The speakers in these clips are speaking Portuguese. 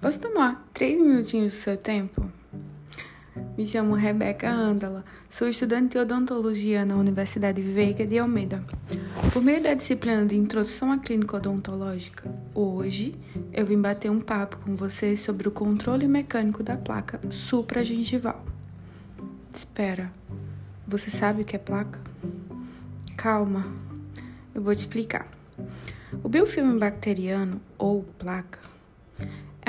Posso tomar três minutinhos do seu tempo? Me chamo Rebeca Andala, sou estudante de odontologia na Universidade Veiga de Almeida. Por meio da disciplina de Introdução à Clínica Odontológica, hoje eu vim bater um papo com vocês sobre o controle mecânico da placa supragengival. Espera, você sabe o que é placa? Calma, eu vou te explicar. O biofilme bacteriano, ou placa,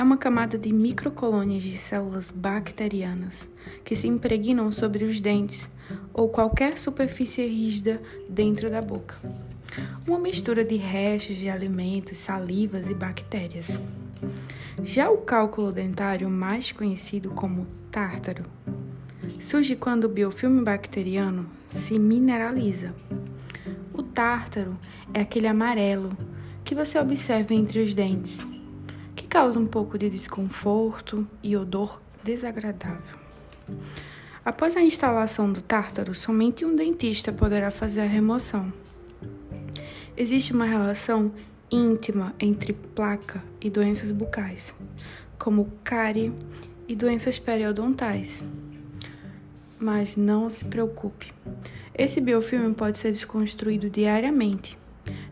é uma camada de microcolônias de células bacterianas que se impregnam sobre os dentes ou qualquer superfície rígida dentro da boca. Uma mistura de restos de alimentos, salivas e bactérias. Já o cálculo dentário, mais conhecido como tártaro, surge quando o biofilme bacteriano se mineraliza. O tártaro é aquele amarelo que você observa entre os dentes causa um pouco de desconforto e odor desagradável. Após a instalação do tártaro, somente um dentista poderá fazer a remoção. Existe uma relação íntima entre placa e doenças bucais, como cárie e doenças periodontais. Mas não se preocupe. Esse biofilme pode ser desconstruído diariamente,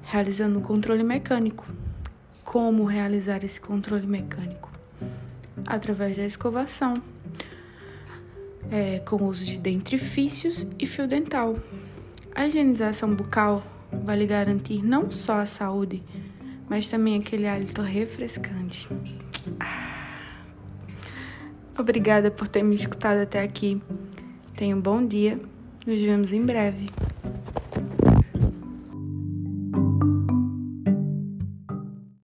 realizando um controle mecânico como realizar esse controle mecânico? Através da escovação, é, com uso de dentifícios e fio dental. A higienização bucal vai lhe garantir não só a saúde, mas também aquele hálito refrescante. Ah. Obrigada por ter me escutado até aqui. Tenha um bom dia. Nos vemos em breve.